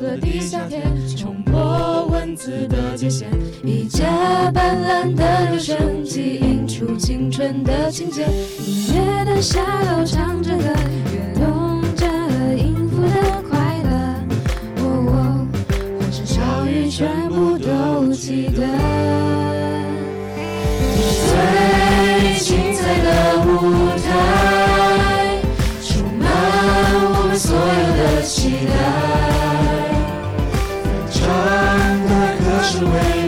着飞速的地下铁，冲破文字的界限，一架斑斓的留声机映出青春的情节，音乐的下楼唱着歌，跃动的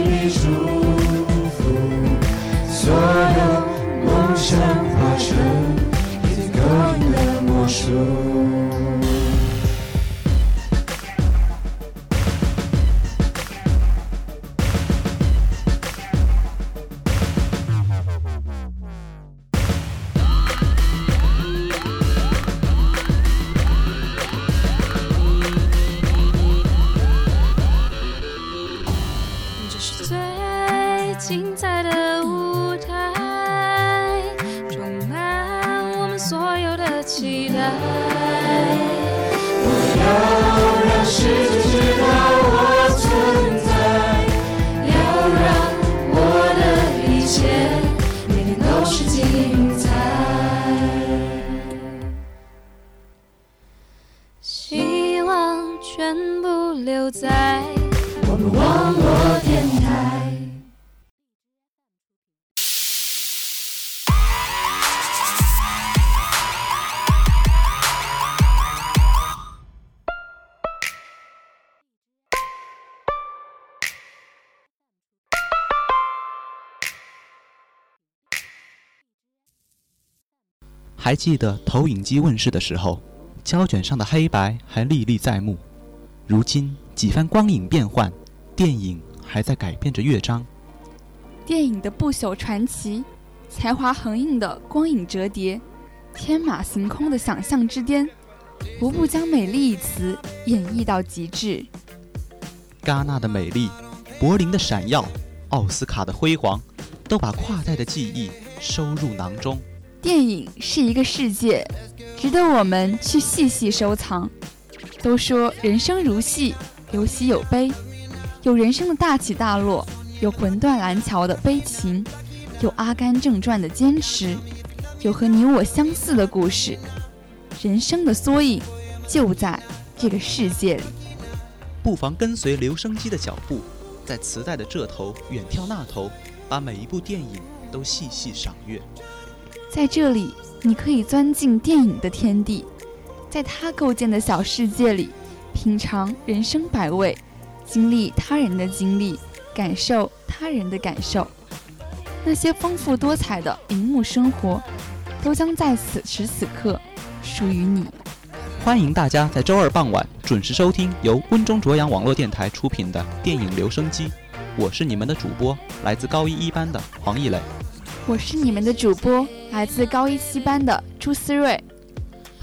全部留在我们网络电台。还记得投影机问世的时候，胶卷上的黑白还历历在目。如今几番光影变幻，电影还在改变着乐章。电影的不朽传奇，才华横溢的光影折叠，天马行空的想象之巅，无不将“美丽”一词演绎到极致。戛纳的美丽，柏林的闪耀，奥斯卡的辉煌，都把跨代的记忆收入囊中。电影是一个世界，值得我们去细细收藏。都说人生如戏，有喜有悲，有人生的大起大落，有魂断蓝桥的悲情，有《阿甘正传》的坚持，有和你我相似的故事。人生的缩影就在这个世界里。不妨跟随留声机的脚步，在磁带的这头远眺那头，把每一部电影都细细赏阅。在这里，你可以钻进电影的天地，在他构建的小世界里，品尝人生百味，经历他人的经历，感受他人的感受。那些丰富多彩的荧幕生活，都将在此时此刻属于你。欢迎大家在周二傍晚准时收听由温中卓阳网络电台出品的电影留声机，我是你们的主播，来自高一一班的黄奕磊。我是你们的主播，来自高一七班的朱思睿。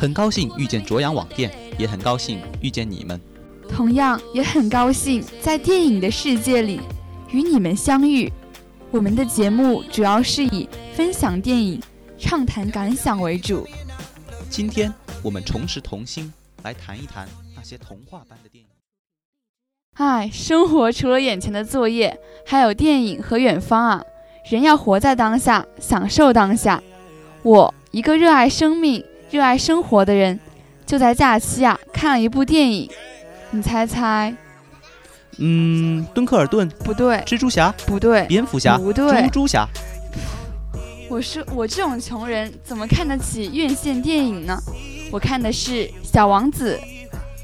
很高兴遇见卓阳网店，也很高兴遇见你们。同样也很高兴在电影的世界里与你们相遇。我们的节目主要是以分享电影、畅谈感想为主。今天我们重拾童心，来谈一谈那些童话般的电影。唉，生活除了眼前的作业，还有电影和远方啊！人要活在当下，享受当下。我一个热爱生命、热爱生活的人，就在假期啊看了一部电影。你猜猜？嗯，敦刻尔顿、不对，蜘蛛侠、不对，蝙蝠侠、不对猪猪侠。我是我这种穷人怎么看得起院线电影呢？我看的是《小王子》。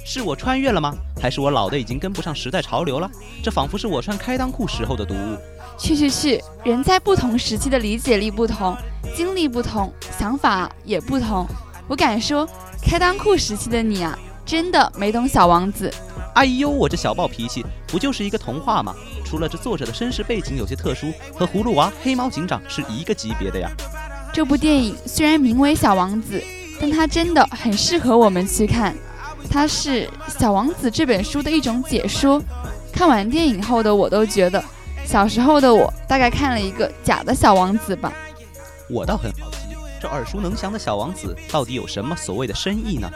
是我穿越了吗？还是我老的已经跟不上时代潮流了？这仿佛是我穿开裆裤时候的读物。去去去！人在不同时期的理解力不同，经历不同，想法也不同。我敢说，开裆裤时期的你啊，真的没懂小王子。哎呦，我这小暴脾气，不就是一个童话吗？除了这作者的身世背景有些特殊，和葫芦娃、黑猫警长是一个级别的呀。这部电影虽然名为《小王子》，但它真的很适合我们去看。它是《小王子》这本书的一种解说。看完电影后的我都觉得，小时候的我大概看了一个假的小王子吧。我倒很好奇，耳熟能详的小王子到底有什么所谓的深意呢？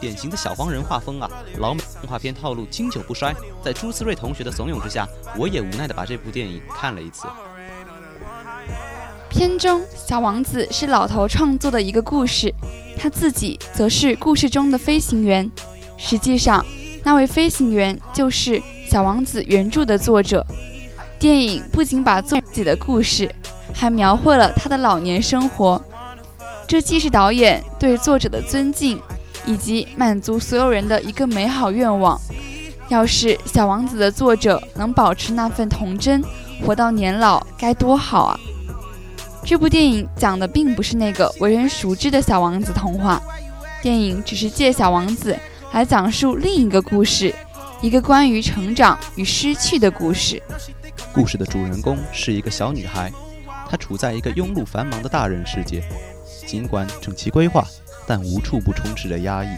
典型的小黄人画风啊，老美动画片套路经久不衰。在朱思瑞同学的怂恿之下，我也无奈地把这部电影看了一次。片中小王子是老头创作的一个故事，他自己则是故事中的飞行员。实际上，那位飞行员就是小王子原著的作者。电影不仅把自己的故事，还描绘了他的老年生活。这既是导演对作者的尊敬，以及满足所有人的一个美好愿望。要是小王子的作者能保持那份童真，活到年老，该多好啊！这部电影讲的并不是那个为人熟知的小王子童话，电影只是借小王子来讲述另一个故事，一个关于成长与失去的故事。故事的主人公是一个小女孩，她处在一个庸碌繁忙的大人世界。尽管整齐规划，但无处不充斥着压抑。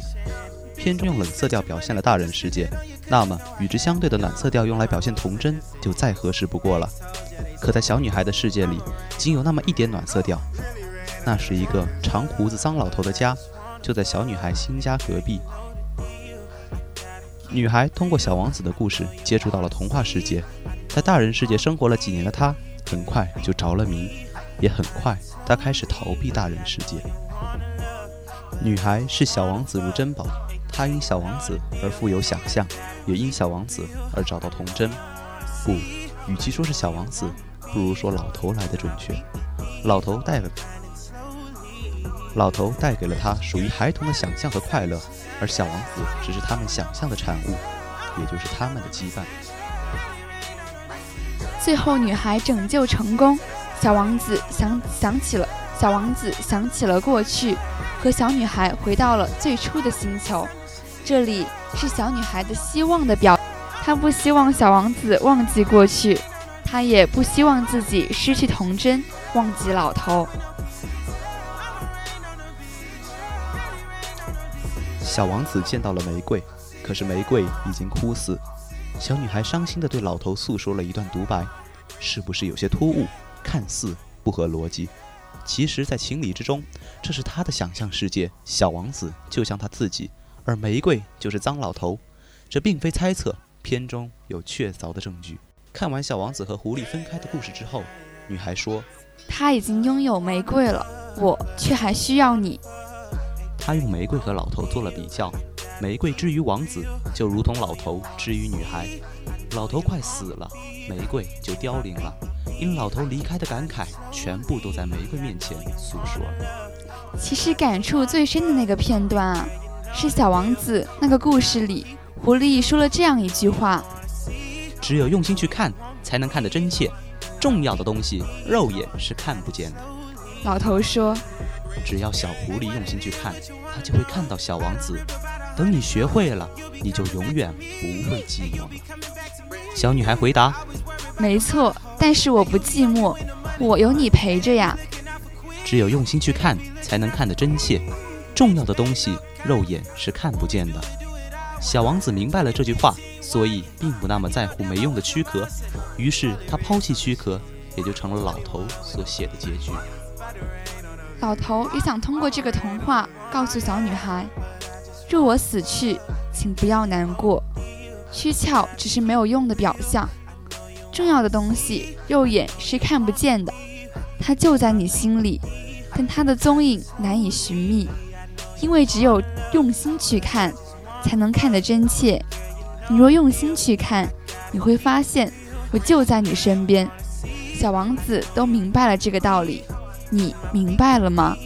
片中用冷色调表现了大人世界，那么与之相对的暖色调用来表现童真，就再合适不过了。可在小女孩的世界里，仅有那么一点暖色调，那是一个长胡子脏老头的家，就在小女孩新家隔壁。女孩通过小王子的故事接触到了童话世界，在大人世界生活了几年的她，很快就着了迷，也很快。他开始逃避大人世界。女孩视小王子如珍宝，她因小王子而富有想象，也因小王子而找到童真。不，与其说是小王子，不如说老头来的准确。老头带了，老头带给了她属于孩童的想象和快乐，而小王子只是他们想象的产物，也就是他们的羁绊。最后，女孩拯救成功。小王子想想起了小王子想起了过去，和小女孩回到了最初的星球。这里是小女孩的希望的表，她不希望小王子忘记过去，她也不希望自己失去童真，忘记老头。小王子见到了玫瑰，可是玫瑰已经枯死。小女孩伤心地对老头诉说了一段独白，是不是有些突兀？看似不合逻辑，其实，在情理之中，这是他的想象世界。小王子就像他自己，而玫瑰就是脏老头。这并非猜测，片中有确凿的证据。看完小王子和狐狸分开的故事之后，女孩说：“他已经拥有玫瑰了，我却还需要你。”他用玫瑰和老头做了比较，玫瑰之于王子，就如同老头之于女孩。老头快死了，玫瑰就凋零了。因老头离开的感慨，全部都在玫瑰面前诉说。其实感触最深的那个片段啊，是小王子那个故事里，狐狸说了这样一句话：“只有用心去看，才能看得真切。重要的东西，肉眼是看不见的。”老头说：“只要小狐狸用心去看，他就会看到小王子。等你学会了，你就永远不会寂寞了。”小女孩回答：“没错。”但是我不寂寞，我有你陪着呀。只有用心去看，才能看得真切。重要的东西，肉眼是看不见的。小王子明白了这句话，所以并不那么在乎没用的躯壳。于是他抛弃躯壳，也就成了老头所写的结局。老头也想通过这个童话告诉小女孩：若我死去，请不要难过。躯壳只是没有用的表象。重要的东西，肉眼是看不见的，它就在你心里，但它的踪影难以寻觅，因为只有用心去看，才能看得真切。你若用心去看，你会发现我就在你身边。小王子都明白了这个道理，你明白了吗？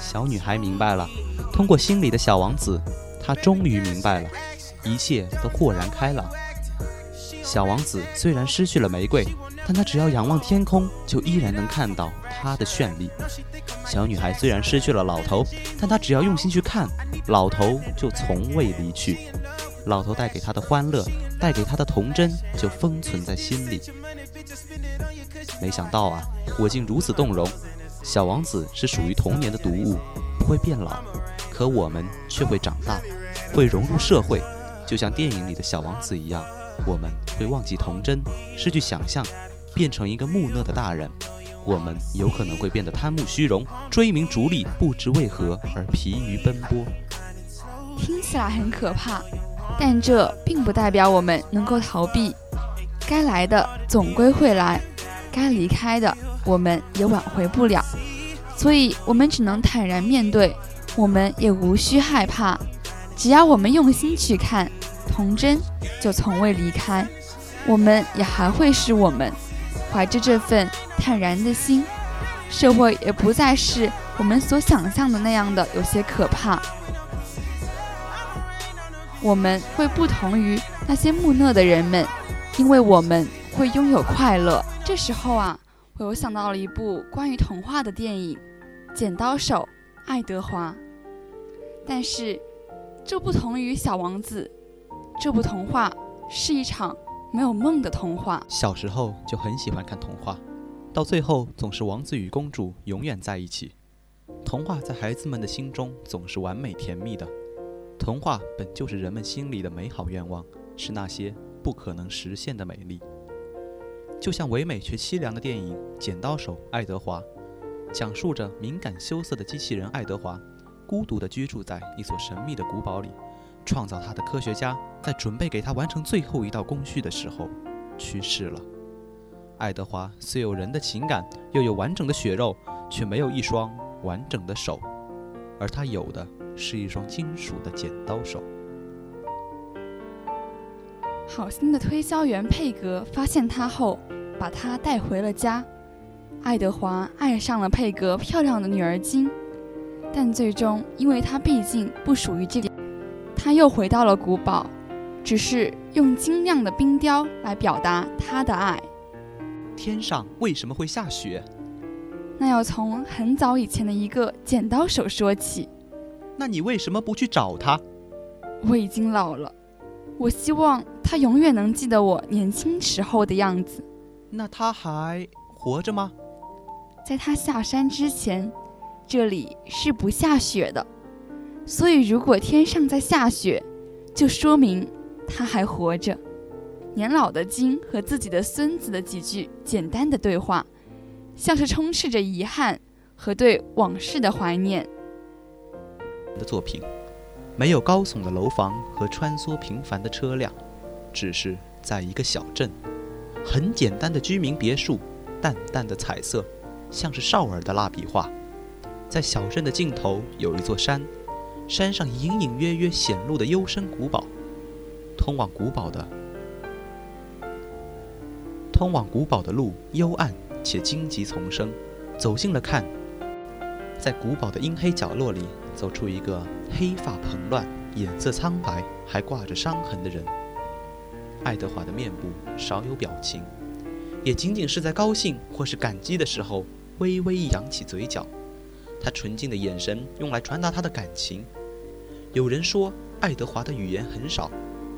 小女孩明白了，通过心里的小王子，她终于明白了，一切都豁然开朗。小王子虽然失去了玫瑰，但他只要仰望天空，就依然能看到它的绚丽。小女孩虽然失去了老头，但她只要用心去看，老头就从未离去。老头带给她的欢乐，带给她的童真，就封存在心里。没想到啊，我竟如此动容。小王子是属于童年的读物，不会变老，可我们却会长大，会融入社会，就像电影里的小王子一样。我们会忘记童真，失去想象，变成一个木讷的大人。我们有可能会变得贪慕虚荣，追名逐利，不知为何而疲于奔波。听起来很可怕，但这并不代表我们能够逃避。该来的总归会来，该离开的我们也挽回不了，所以我们只能坦然面对，我们也无需害怕。只要我们用心去看，童真就从未离开，我们也还会是我们。怀着这份坦然的心，社会也不再是我们所想象的那样的有些可怕。我们会不同于那些木讷的人们。因为我们会拥有快乐。这时候啊，我又想到了一部关于童话的电影《剪刀手爱德华》。但是，这不同于《小王子》，这部童话是一场没有梦的童话。小时候就很喜欢看童话，到最后总是王子与公主永远在一起。童话在孩子们的心中总是完美甜蜜的。童话本就是人们心里的美好愿望，是那些。不可能实现的美丽，就像唯美却凄凉的电影《剪刀手爱德华》，讲述着敏感羞涩的机器人爱德华，孤独地居住在一所神秘的古堡里。创造他的科学家在准备给他完成最后一道工序的时候，去世了。爱德华虽有人的情感，又有完整的血肉，却没有一双完整的手，而他有的是一双金属的剪刀手。好心的推销员佩格发现他后，把他带回了家。爱德华爱上了佩格漂亮的女儿金，但最终因为他毕竟不属于这个，他又回到了古堡，只是用精亮的冰雕来表达他的爱。天上为什么会下雪？那要从很早以前的一个剪刀手说起。那你为什么不去找他？我已经老了。我希望他永远能记得我年轻时候的样子。那他还活着吗？在他下山之前，这里是不下雪的。所以，如果天上在下雪，就说明他还活着。年老的金和自己的孙子的几句简单的对话，像是充斥着遗憾和对往事的怀念。的作品。没有高耸的楼房和穿梭频繁的车辆，只是在一个小镇，很简单的居民别墅，淡淡的彩色，像是少儿的蜡笔画。在小镇的尽头有一座山，山上隐隐约约显露的幽深古堡。通往古堡的通往古堡的路幽暗且荆棘丛生，走近了看，在古堡的阴黑角落里。走出一个黑发蓬乱、脸色苍白、还挂着伤痕的人。爱德华的面部少有表情，也仅仅是在高兴或是感激的时候，微微扬起嘴角。他纯净的眼神用来传达他的感情。有人说，爱德华的语言很少，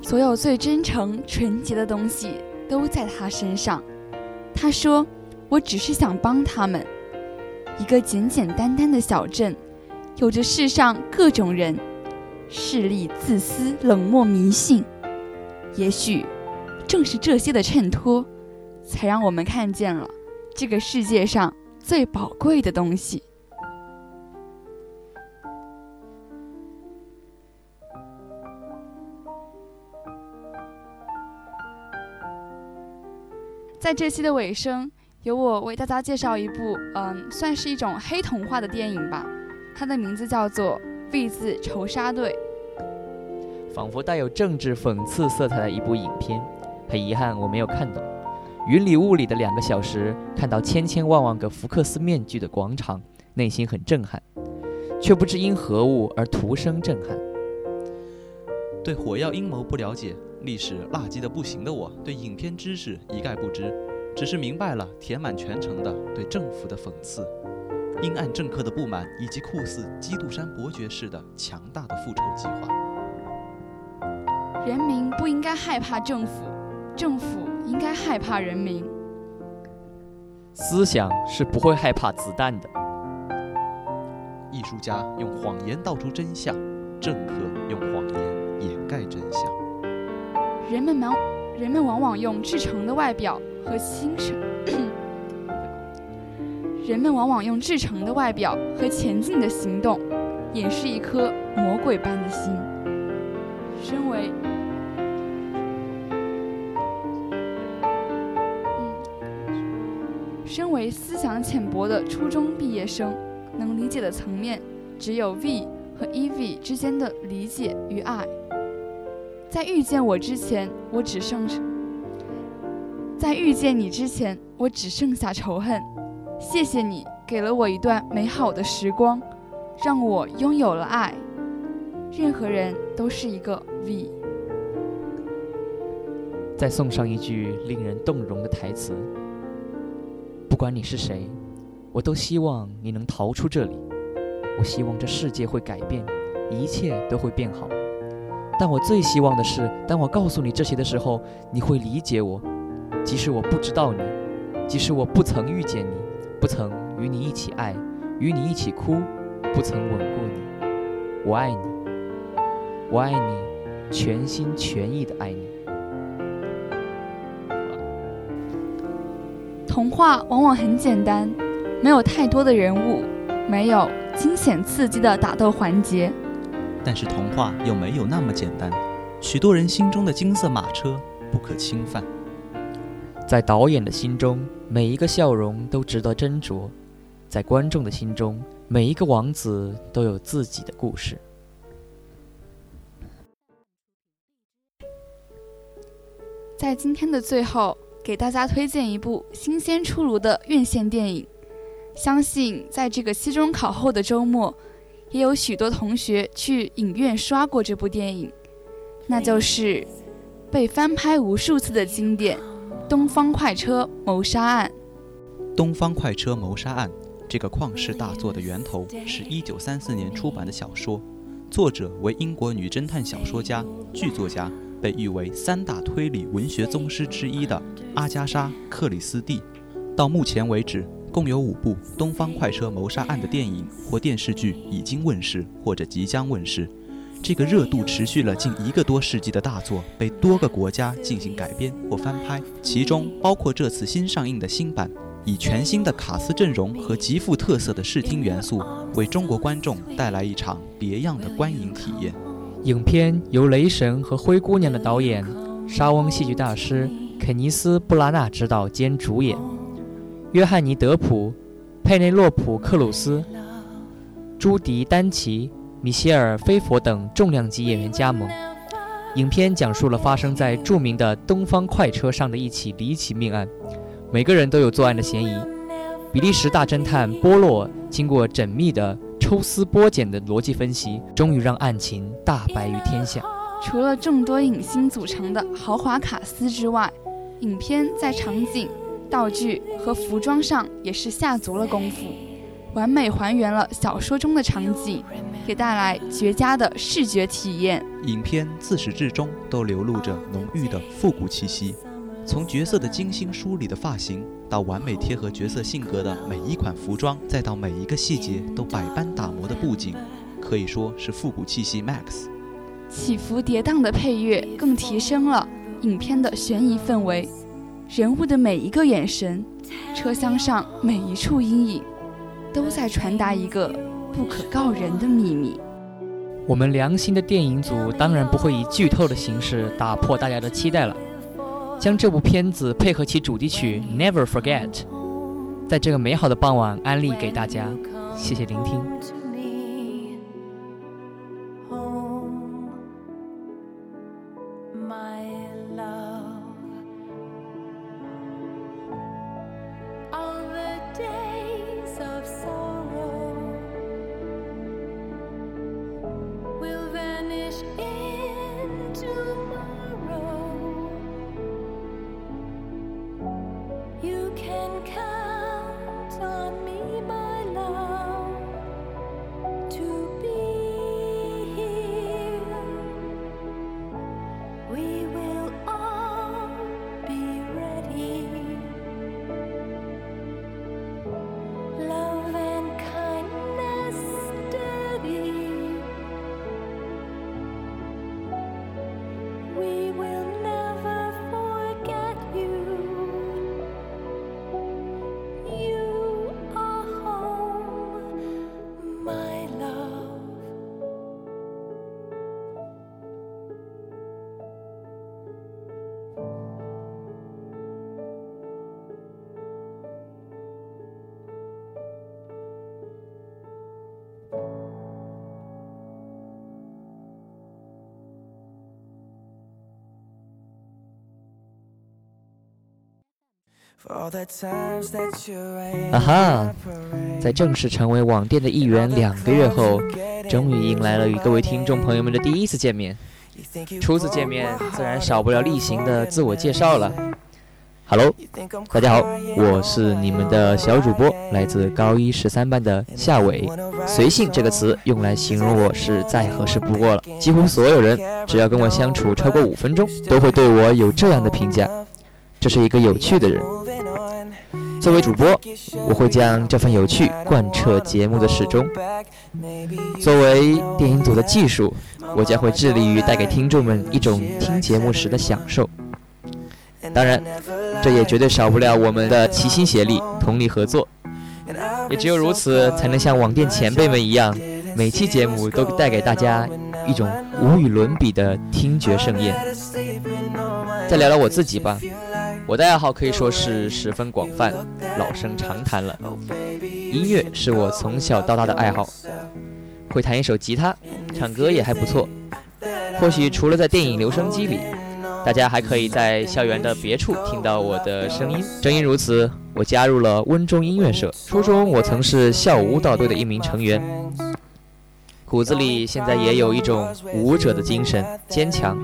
所有最真诚、纯洁的东西都在他身上。他说：“我只是想帮他们。”一个简简单单的小镇。有着世上各种人，势利、自私、冷漠、迷信。也许，正是这些的衬托，才让我们看见了这个世界上最宝贵的东西。在这期的尾声，由我为大家介绍一部，嗯，算是一种黑童话的电影吧。它的名字叫做《V 字仇杀队》，仿佛带有政治讽刺色彩的一部影片。很遗憾，我没有看懂。云里雾里的两个小时，看到千千万万个福克斯面具的广场，内心很震撼，却不知因何物而徒生震撼。对火药阴谋不了解，历史垃圾的不行的我，对影片知识一概不知，只是明白了填满全城的对政府的讽刺。阴暗政客的不满，以及酷似基督山伯爵式的强大的复仇计划。人民不应该害怕政府，政府应该害怕人民。思想是不会害怕子弹的。艺术家用谎言道出真相，政客用谎言掩盖真相。人们往人们往往用至诚的外表和心声 人们往往用至诚的外表和前进的行动掩饰一颗魔鬼般的心。身为身为思想浅薄的初中毕业生能理解的层面只有 v 和 ev 之间的理解与爱。在遇见我之前，我只剩在遇见你之前，我只剩下仇恨。谢谢你给了我一段美好的时光，让我拥有了爱。任何人都是一个 V。再送上一句令人动容的台词：不管你是谁，我都希望你能逃出这里。我希望这世界会改变，一切都会变好。但我最希望的是，当我告诉你这些的时候，你会理解我，即使我不知道你，即使我不曾遇见你，不曾与你一起爱，与你一起哭，不曾吻过你。我爱你，我爱你，全心全意的爱你。童话往往很简单，没有太多的人物，没有惊险刺激的打斗环节。但是童话又没有那么简单，许多人心中的金色马车不可侵犯。在导演的心中，每一个笑容都值得斟酌；在观众的心中，每一个王子都有自己的故事。在今天的最后，给大家推荐一部新鲜出炉的院线电影。相信在这个期中考后的周末。也有许多同学去影院刷过这部电影，那就是被翻拍无数次的经典《东方快车谋杀案》。《东方快车谋杀案》这个旷世大作的源头是一九三四年出版的小说，作者为英国女侦探小说家、剧作家，被誉为三大推理文学宗师之一的阿加莎·克里斯蒂。到目前为止。共有五部《东方快车谋杀案》的电影或电视剧已经问世或者即将问世。这个热度持续了近一个多世纪的大作，被多个国家进行改编或翻拍，其中包括这次新上映的新版，以全新的卡斯阵容和极富特色的视听元素，为中国观众带来一场别样的观影体验。影片由《雷神》和《灰姑娘》的导演沙翁戏剧大师肯尼斯·布拉纳执导兼主演。约翰尼·德普、佩内洛普·克鲁斯、朱迪·丹奇、米歇尔·菲佛等重量级演员加盟。影片讲述了发生在著名的东方快车上的一起离奇命案，每个人都有作案的嫌疑。比利时大侦探波洛经过缜密的抽丝剥茧的逻辑分析，终于让案情大白于天下。除了众多影星组成的豪华卡司之外，影片在场景。道具和服装上也是下足了功夫，完美还原了小说中的场景，给带来绝佳的视觉体验。影片自始至终都流露着浓郁的复古气息，从角色的精心梳理的发型，到完美贴合角色性格的每一款服装，再到每一个细节都百般打磨的布景，可以说是复古气息 max。起伏跌宕的配乐更提升了影片的悬疑氛围。人物的每一个眼神，车厢上每一处阴影，都在传达一个不可告人的秘密。我们良心的电影组当然不会以剧透的形式打破大家的期待了，将这部片子配合其主题曲《Never Forget》，在这个美好的傍晚安利给大家。谢谢聆听。啊哈，在正式成为网店的一员两个月后，终于迎来了与各位听众朋友们的第一次见面。初次见面，自然少不了例行的自我介绍了。Hello，大家好，我是你们的小主播，来自高一十三班的夏伟。随性这个词用来形容我是再合适不过了。几乎所有人只要跟我相处超过五分钟，都会对我有这样的评价：这是一个有趣的人。作为主播，我会将这份有趣贯彻节目的始终。作为电影组的技术，我将会致力于带给听众们一种听节目时的享受。当然，这也绝对少不了我们的齐心协力、同力合作。也只有如此，才能像网店前辈们一样，每期节目都带给大家一种无与伦比的听觉盛宴。再聊聊我自己吧。我的爱好可以说是十分广泛，老生常谈了。音乐是我从小到大的爱好，会弹一首吉他，唱歌也还不错。或许除了在电影留声机里，大家还可以在校园的别处听到我的声音。正因如此，我加入了温中音乐社。初中我曾是校舞蹈队的一名成员，骨子里现在也有一种舞者的精神，坚强，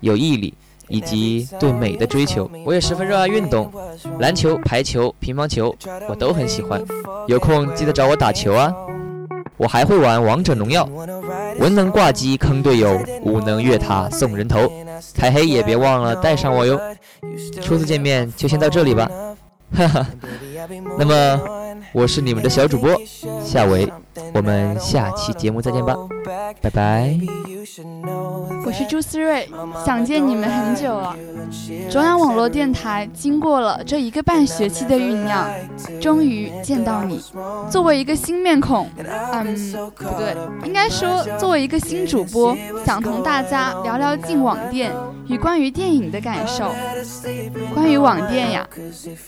有毅力。以及对美的追求，我也十分热爱运动，篮球、排球、乒乓球我都很喜欢。有空记得找我打球啊！我还会玩王者荣耀，文能挂机坑队友，武能越塔送人头。开黑也别忘了带上我哟。初次见面就先到这里吧，哈哈。那么我是你们的小主播夏维，我们下期节目再见吧，拜拜。我是朱思睿，想见你们很久了。中央网络电台经过了这一个半学期的酝酿，终于见到你。作为一个新面孔，嗯，不对，应该说作为一个新主播，想同大家聊聊进网店与关于电影的感受。关于网店呀，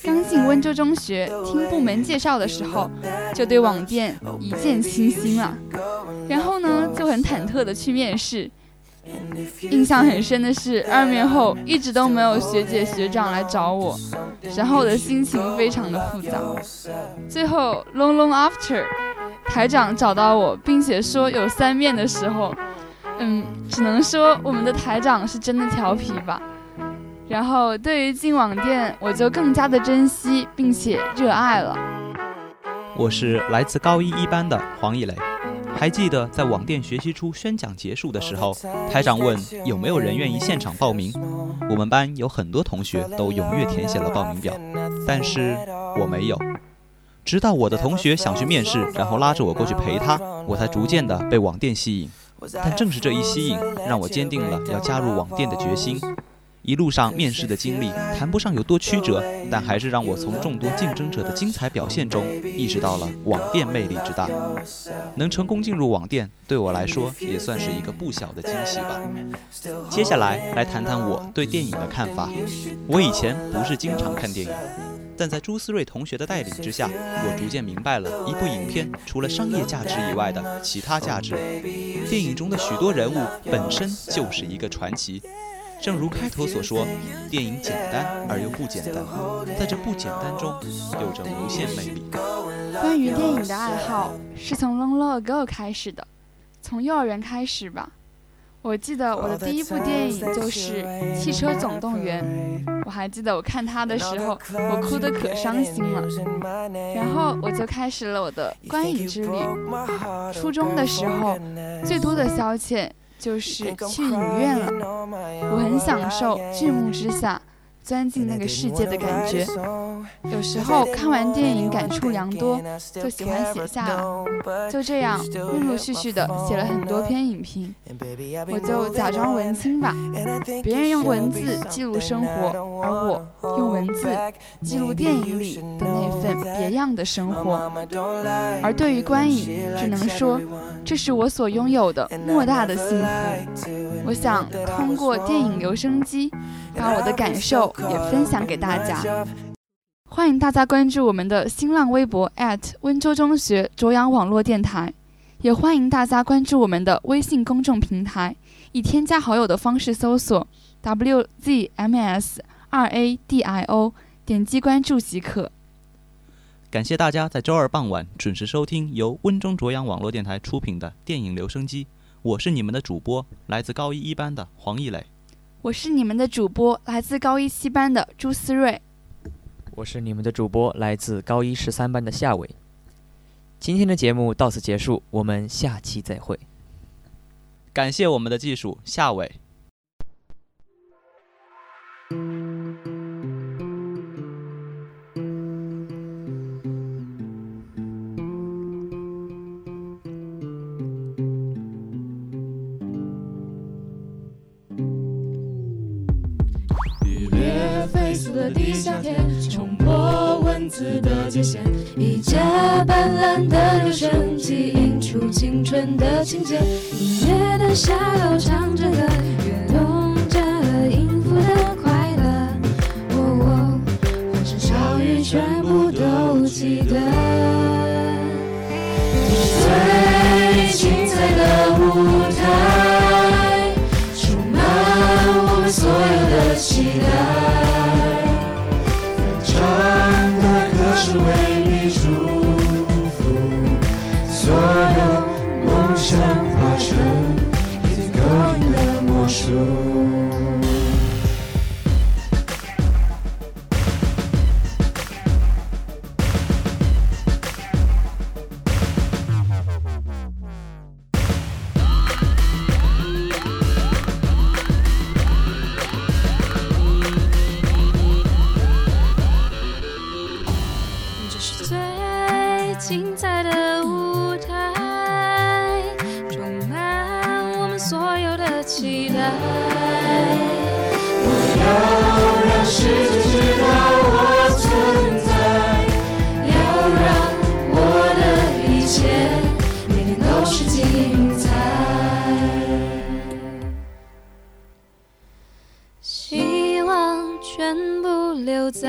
刚进温州中学，听部门介绍的时候，就对网店一见倾心了。然后呢，就很忐忑的去面试。印象很深的是，二面后一直都没有学姐学长来找我，然后我的心情非常的复杂。最后，long long after，台长找到我，并且说有三面的时候，嗯，只能说我们的台长是真的调皮吧。然后，对于进网店，我就更加的珍惜并且热爱了。我是来自高一一班的黄一磊。还记得在网店学习初宣讲结束的时候，台长问有没有人愿意现场报名。我们班有很多同学都踊跃填写了报名表，但是我没有。直到我的同学想去面试，然后拉着我过去陪他，我才逐渐的被网店吸引。但正是这一吸引，让我坚定了要加入网店的决心。一路上面试的经历谈不上有多曲折，但还是让我从众多竞争者的精彩表现中意识到了网店魅力之大。能成功进入网店，对我来说也算是一个不小的惊喜吧。接下来来谈谈我对电影的看法。我以前不是经常看电影，但在朱思睿同学的带领之下，我逐渐明白了一部影片除了商业价值以外的其他价值。电影中的许多人物本身就是一个传奇。正如开头所说，电影简单而又不简单，在这不简单中有着无限魅力。关于电影的爱好是从 long long ago 开始的，从幼儿园开始吧。我记得我的第一部电影就是《汽车总动员》，我还记得我看它的时候，我哭得可伤心了。然后我就开始了我的观影之旅。初中的时候，最多的消遣。就是去影院了，我很享受剧目之下。钻进那个世界的感觉，有时候看完电影感触良多，就喜欢写下来。就这样陆陆续续的写了很多篇影评，我就假装文青吧。别人用文字记录生活，而我用文字记录电影里的那份别样的生活。而对于观影，只能说这是我所拥有的莫大的幸福。我想通过电影留声机。把我的感受也分享给大家，欢迎大家关注我们的新浪微博温州中学卓阳网络电台，也欢迎大家关注我们的微信公众平台，以添加好友的方式搜索 wzms 二 a d i o 点击关注即可。感谢大家在周二傍晚准时收听由温州卓阳网络电台出品的电影留声机，我是你们的主播，来自高一一班的黄奕磊。我是你们的主播，来自高一七班的朱思睿。我是你们的主播，来自高一十三班的夏伟。今天的节目到此结束，我们下期再会。感谢我们的技术夏伟。全部都记得。期待。我要让世界知道我存在，要让我的一切每天都是精彩。希望全部留在